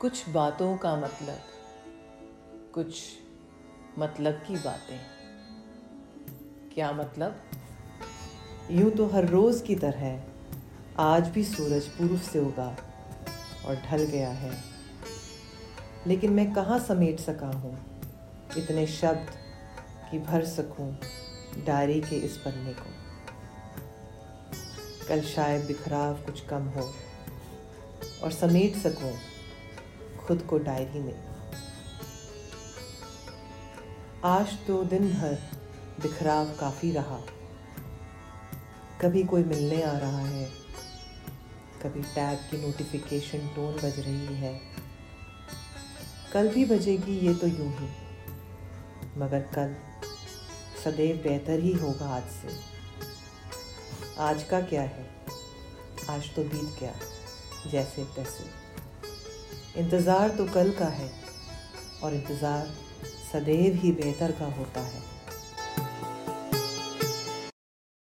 कुछ बातों का मतलब कुछ मतलब की बातें। क्या मतलब? यूँ तो हर रोज की तरह आज भी सूरज पूर्व से उगा और ढल गया है। लेकिन मैं कहाँ समेट सका हूँ इतने शब्द कि भर सकूँ डायरी के इस पन्ने को? कल शायद बिखराव कुछ कम हो और समेट सकूँ खुद को डायरी में। आज तो दिन भर बिखराव काफ़ी रहा। कभी कोई मिलने आ रहा है, कभी टैब की नोटिफिकेशन टोन बज रही है। कल भी बजेगी ये तो यूँ ही, मगर कल सदैव बेहतर ही होगा आज से। आज का क्या है? आज तो बीत गया, जैसे तैसे। इंतज़ार तो कल का है और इंतज़ार सदैव ही बेहतर का होता है।